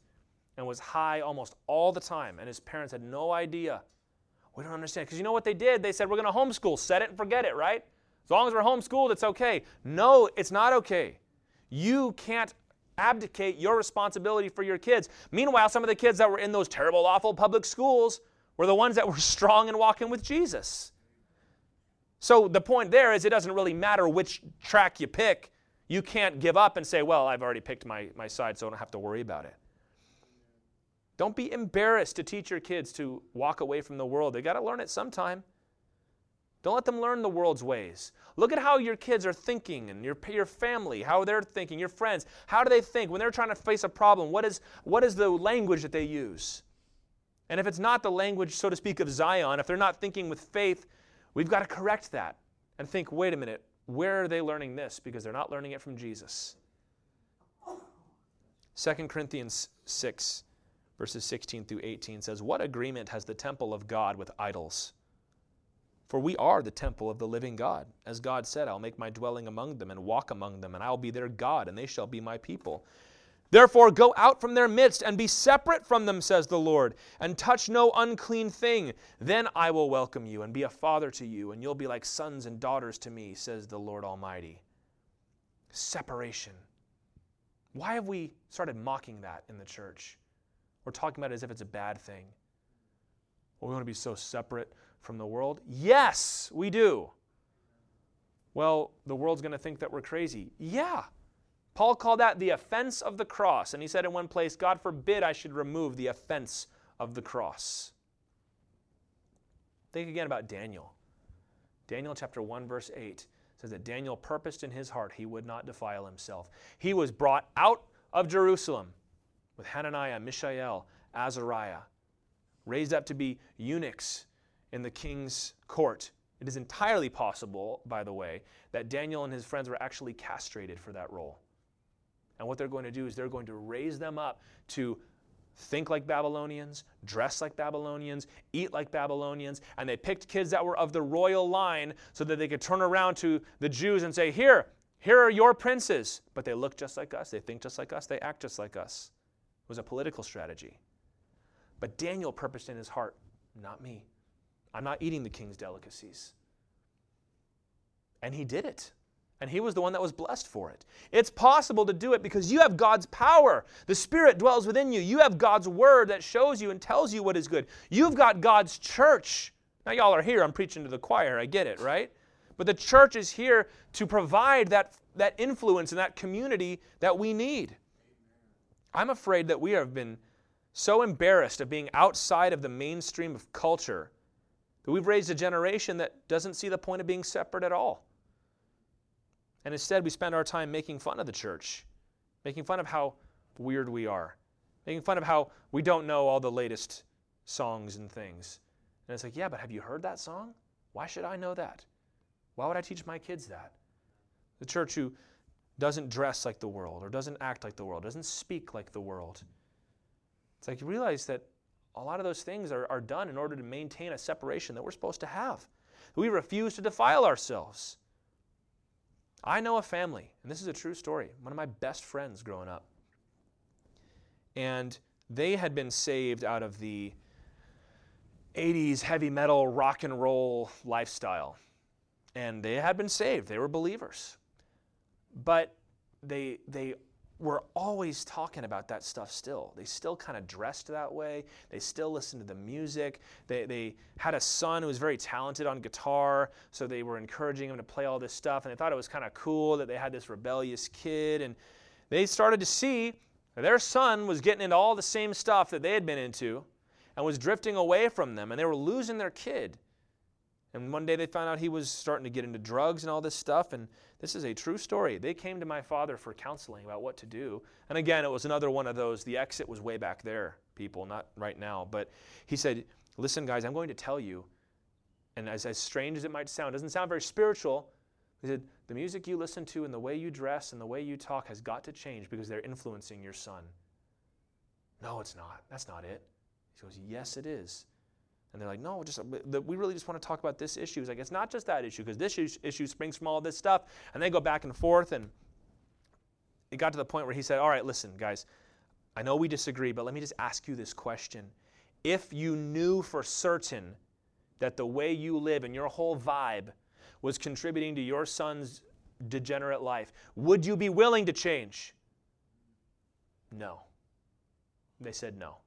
S1: and was high almost all the time, and his parents had no idea. We don't understand. Because you know what they did? They said, we're going to homeschool. Set it and forget it, right? As long as we're homeschooled, it's okay. No, it's not okay. You can't abdicate your responsibility for your kids. Meanwhile, some of the kids that were in those terrible, awful public schools were the ones that were strong and walking with Jesus. So the point there is it doesn't really matter which track you pick. You can't give up and say, well, I've already picked my, my side, so I don't have to worry about it. Don't be embarrassed to teach your kids to walk away from the world. They got to learn it sometime. Don't let them learn the world's ways. Look at how your kids are thinking and your, your family, how they're thinking, your friends. How do they think when they're trying to face a problem? What is, what is the language that they use? And if it's not the language, so to speak, of Zion, if they're not thinking with faith, we've got to correct that and think wait a minute, where are they learning this? Because they're not learning it from Jesus. 2 Corinthians 6, verses 16 through 18 says, What agreement has the temple of God with idols? For we are the temple of the living God. As God said, I'll make my dwelling among them and walk among them, and I'll be their God, and they shall be my people. Therefore, go out from their midst and be separate from them, says the Lord, and touch no unclean thing. Then I will welcome you and be a father to you, and you'll be like sons and daughters to me, says the Lord Almighty. Separation. Why have we started mocking that in the church? We're talking about it as if it's a bad thing. Well, we want to be so separate from the world? Yes, we do. Well, the world's going to think that we're crazy. Yeah. Paul called that the offense of the cross. And he said in one place, God forbid I should remove the offense of the cross. Think again about Daniel. Daniel chapter 1, verse 8 says that Daniel purposed in his heart he would not defile himself. He was brought out of Jerusalem with Hananiah, Mishael, Azariah, raised up to be eunuchs in the king's court. It is entirely possible, by the way, that Daniel and his friends were actually castrated for that role. And what they're going to do is they're going to raise them up to think like Babylonians, dress like Babylonians, eat like Babylonians. And they picked kids that were of the royal line so that they could turn around to the Jews and say, Here, here are your princes. But they look just like us, they think just like us, they act just like us. Was a political strategy. But Daniel purposed in his heart, Not me. I'm not eating the king's delicacies. And he did it. And he was the one that was blessed for it. It's possible to do it because you have God's power. The Spirit dwells within you. You have God's word that shows you and tells you what is good. You've got God's church. Now, y'all are here. I'm preaching to the choir. I get it, right? But the church is here to provide that, that influence and that community that we need. I'm afraid that we have been so embarrassed of being outside of the mainstream of culture that we've raised a generation that doesn't see the point of being separate at all. And instead, we spend our time making fun of the church, making fun of how weird we are, making fun of how we don't know all the latest songs and things. And it's like, yeah, but have you heard that song? Why should I know that? Why would I teach my kids that? The church who doesn't dress like the world or doesn't act like the world, doesn't speak like the world. It's like you realize that a lot of those things are, are done in order to maintain a separation that we're supposed to have. We refuse to defile ourselves. I know a family, and this is a true story, one of my best friends growing up. And they had been saved out of the 80s heavy metal rock and roll lifestyle. And they had been saved, they were believers. But they, they were always talking about that stuff still. They still kind of dressed that way. They still listened to the music. They, they had a son who was very talented on guitar, so they were encouraging him to play all this stuff. And they thought it was kind of cool that they had this rebellious kid. And they started to see their son was getting into all the same stuff that they had been into and was drifting away from them. And they were losing their kid. And one day they found out he was starting to get into drugs and all this stuff. And this is a true story. They came to my father for counseling about what to do. And again, it was another one of those, the exit was way back there, people, not right now. But he said, Listen, guys, I'm going to tell you. And as, as strange as it might sound, doesn't sound very spiritual. He said, The music you listen to and the way you dress and the way you talk has got to change because they're influencing your son. No, it's not. That's not it. He goes, Yes, it is. And they're like, no, just we really just want to talk about this issue. It's like it's not just that issue because this issue springs from all this stuff, and they go back and forth. And it got to the point where he said, "All right, listen, guys, I know we disagree, but let me just ask you this question: If you knew for certain that the way you live and your whole vibe was contributing to your son's degenerate life, would you be willing to change?" No. They said no.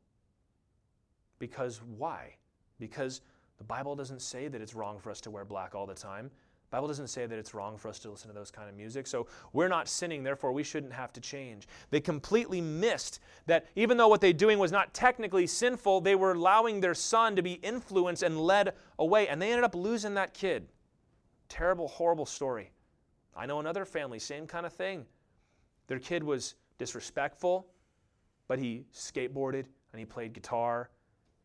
S1: Because why? Because the Bible doesn't say that it's wrong for us to wear black all the time. The Bible doesn't say that it's wrong for us to listen to those kind of music. So we're not sinning, therefore we shouldn't have to change. They completely missed that even though what they're doing was not technically sinful, they were allowing their son to be influenced and led away. And they ended up losing that kid. Terrible, horrible story. I know another family, same kind of thing. Their kid was disrespectful, but he skateboarded and he played guitar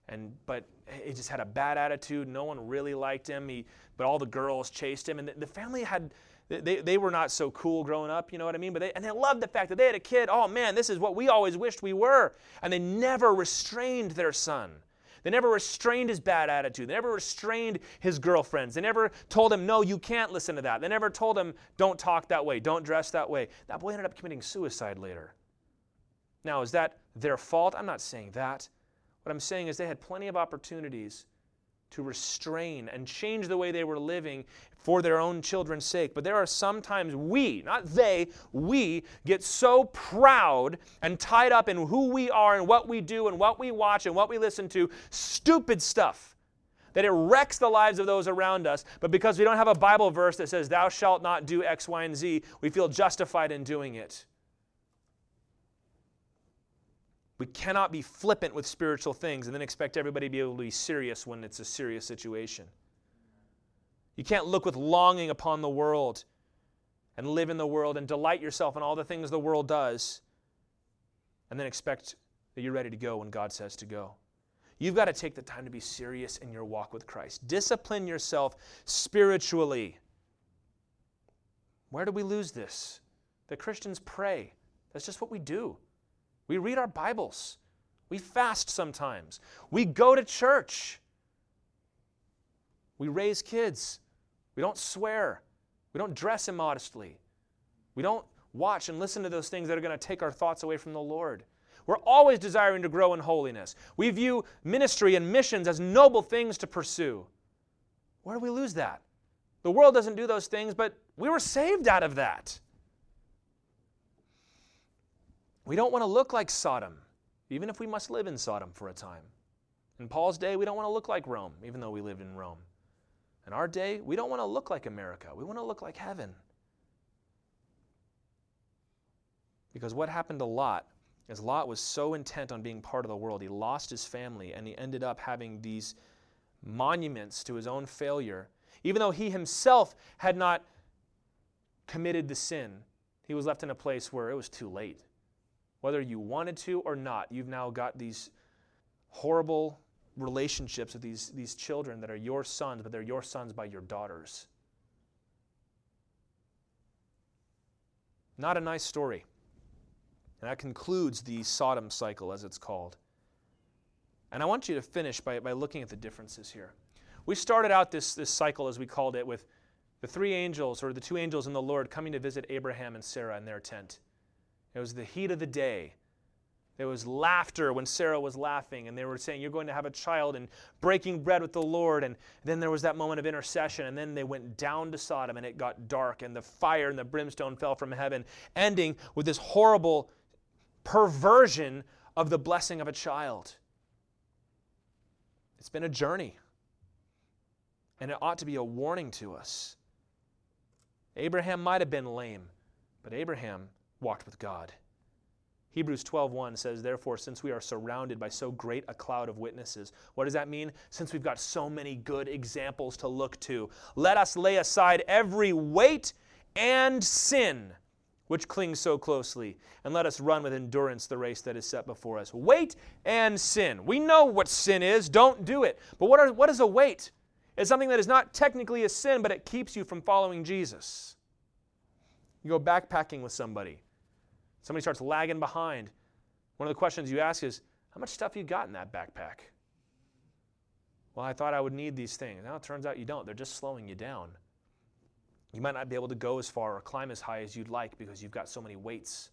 S1: and but he just had a bad attitude no one really liked him he, but all the girls chased him and the, the family had they, they were not so cool growing up, you know what I mean? But they, and they loved the fact that they had a kid. Oh man, this is what we always wished we were. And they never restrained their son. They never restrained his bad attitude. They never restrained his girlfriends. They never told him, no, you can't listen to that. They never told him, don't talk that way, don't dress that way. That boy ended up committing suicide later. Now, is that their fault? I'm not saying that. What I'm saying is they had plenty of opportunities to restrain and change the way they were living for their own children's sake. But there are sometimes we, not they, we get so proud and tied up in who we are and what we do and what we watch and what we listen to, stupid stuff, that it wrecks the lives of those around us. But because we don't have a Bible verse that says, Thou shalt not do X, Y, and Z, we feel justified in doing it. We cannot be flippant with spiritual things and then expect everybody to be able to be serious when it's a serious situation. You can't look with longing upon the world and live in the world and delight yourself in all the things the world does and then expect that you're ready to go when God says to go. You've got to take the time to be serious in your walk with Christ. Discipline yourself spiritually. Where do we lose this? The Christians pray. That's just what we do. We read our Bibles. We fast sometimes. We go to church. We raise kids. We don't swear. We don't dress immodestly. We don't watch and listen to those things that are going to take our thoughts away from the Lord. We're always desiring to grow in holiness. We view ministry and missions as noble things to pursue. Where do we lose that? The world doesn't do those things, but we were saved out of that. We don't want to look like Sodom, even if we must live in Sodom for a time. In Paul's day, we don't want to look like Rome, even though we lived in Rome. In our day, we don't want to look like America. We want to look like heaven. Because what happened to Lot is Lot was so intent on being part of the world, he lost his family and he ended up having these monuments to his own failure. Even though he himself had not committed the sin, he was left in a place where it was too late. Whether you wanted to or not, you've now got these horrible relationships with these, these children that are your sons, but they're your sons by your daughters. Not a nice story. And that concludes the Sodom cycle, as it's called. And I want you to finish by, by looking at the differences here. We started out this, this cycle, as we called it, with the three angels, or the two angels and the Lord, coming to visit Abraham and Sarah in their tent. It was the heat of the day. There was laughter when Sarah was laughing, and they were saying, You're going to have a child, and breaking bread with the Lord. And then there was that moment of intercession, and then they went down to Sodom, and it got dark, and the fire and the brimstone fell from heaven, ending with this horrible perversion of the blessing of a child. It's been a journey, and it ought to be a warning to us. Abraham might have been lame, but Abraham walked with God. Hebrews 12:1 says, "Therefore, since we are surrounded by so great a cloud of witnesses, what does that mean? Since we've got so many good examples to look to, let us lay aside every weight and sin which clings so closely, and let us run with endurance the race that is set before us." Weight and sin. We know what sin is, don't do it. But what, are, what is a weight? It's something that is not technically a sin, but it keeps you from following Jesus. You go backpacking with somebody Somebody starts lagging behind. One of the questions you ask is, How much stuff you got in that backpack? Well, I thought I would need these things. Now it turns out you don't. They're just slowing you down. You might not be able to go as far or climb as high as you'd like because you've got so many weights.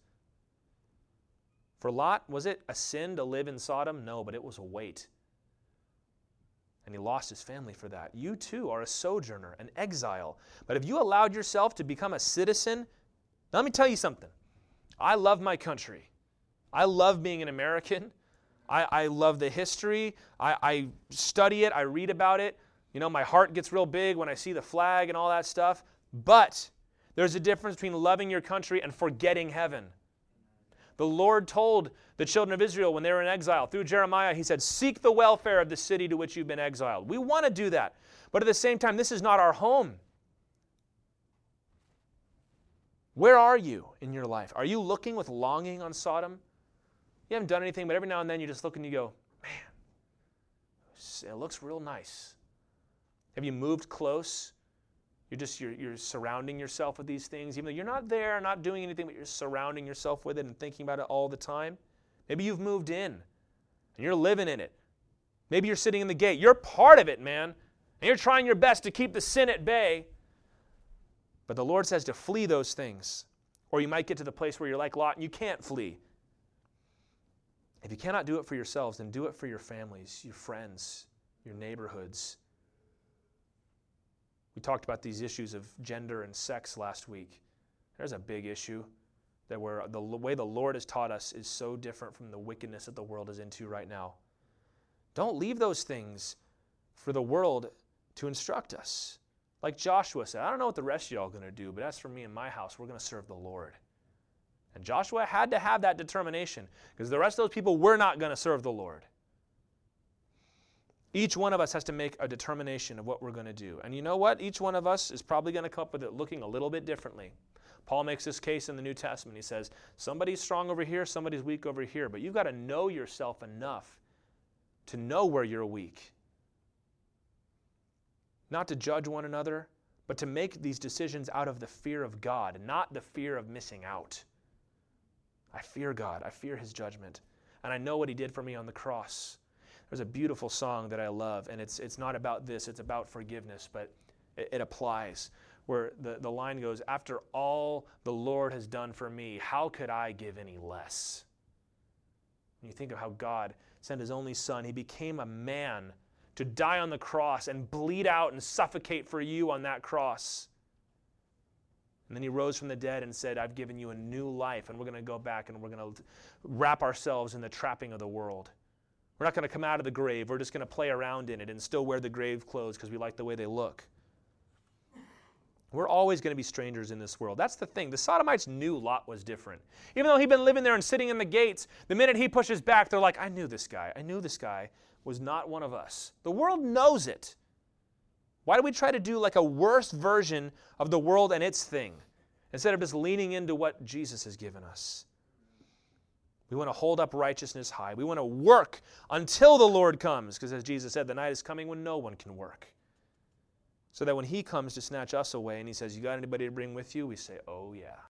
S1: For Lot, was it a sin to live in Sodom? No, but it was a weight. And he lost his family for that. You too are a sojourner, an exile. But if you allowed yourself to become a citizen, let me tell you something. I love my country. I love being an American. I, I love the history. I, I study it. I read about it. You know, my heart gets real big when I see the flag and all that stuff. But there's a difference between loving your country and forgetting heaven. The Lord told the children of Israel when they were in exile through Jeremiah, He said, Seek the welfare of the city to which you've been exiled. We want to do that. But at the same time, this is not our home. Where are you in your life? Are you looking with longing on Sodom? You haven't done anything, but every now and then you just look and you go, man, it looks real nice. Have you moved close? You're just you're, you're surrounding yourself with these things, even though you're not there, not doing anything, but you're surrounding yourself with it and thinking about it all the time. Maybe you've moved in and you're living in it. Maybe you're sitting in the gate. You're part of it, man. And you're trying your best to keep the sin at bay. But the Lord says to flee those things. Or you might get to the place where you're like Lot and you can't flee. If you cannot do it for yourselves, then do it for your families, your friends, your neighborhoods. We talked about these issues of gender and sex last week. There's a big issue that where the way the Lord has taught us is so different from the wickedness that the world is into right now. Don't leave those things for the world to instruct us. Like Joshua said, I don't know what the rest of y'all are going to do, but as for me and my house, we're going to serve the Lord. And Joshua had to have that determination because the rest of those people were not going to serve the Lord. Each one of us has to make a determination of what we're going to do. And you know what? Each one of us is probably going to come up with it looking a little bit differently. Paul makes this case in the New Testament. He says, somebody's strong over here, somebody's weak over here, but you've got to know yourself enough to know where you're weak. Not to judge one another, but to make these decisions out of the fear of God, not the fear of missing out. I fear God. I fear his judgment. And I know what he did for me on the cross. There's a beautiful song that I love, and it's, it's not about this, it's about forgiveness, but it, it applies. Where the, the line goes, After all the Lord has done for me, how could I give any less? When you think of how God sent his only son, he became a man to die on the cross and bleed out and suffocate for you on that cross. And then he rose from the dead and said, I've given you a new life, and we're going to go back and we're going to wrap ourselves in the trapping of the world. We're not going to come out of the grave. We're just going to play around in it and still wear the grave clothes because we like the way they look. We're always going to be strangers in this world. That's the thing. The Sodomites knew Lot was different. Even though he'd been living there and sitting in the gates, the minute he pushes back, they're like, I knew this guy. I knew this guy was not one of us. The world knows it. Why do we try to do like a worse version of the world and its thing instead of just leaning into what Jesus has given us? We want to hold up righteousness high. We want to work until the Lord comes, because as Jesus said, the night is coming when no one can work. So that when He comes to snatch us away and He says, You got anybody to bring with you? We say, Oh, yeah.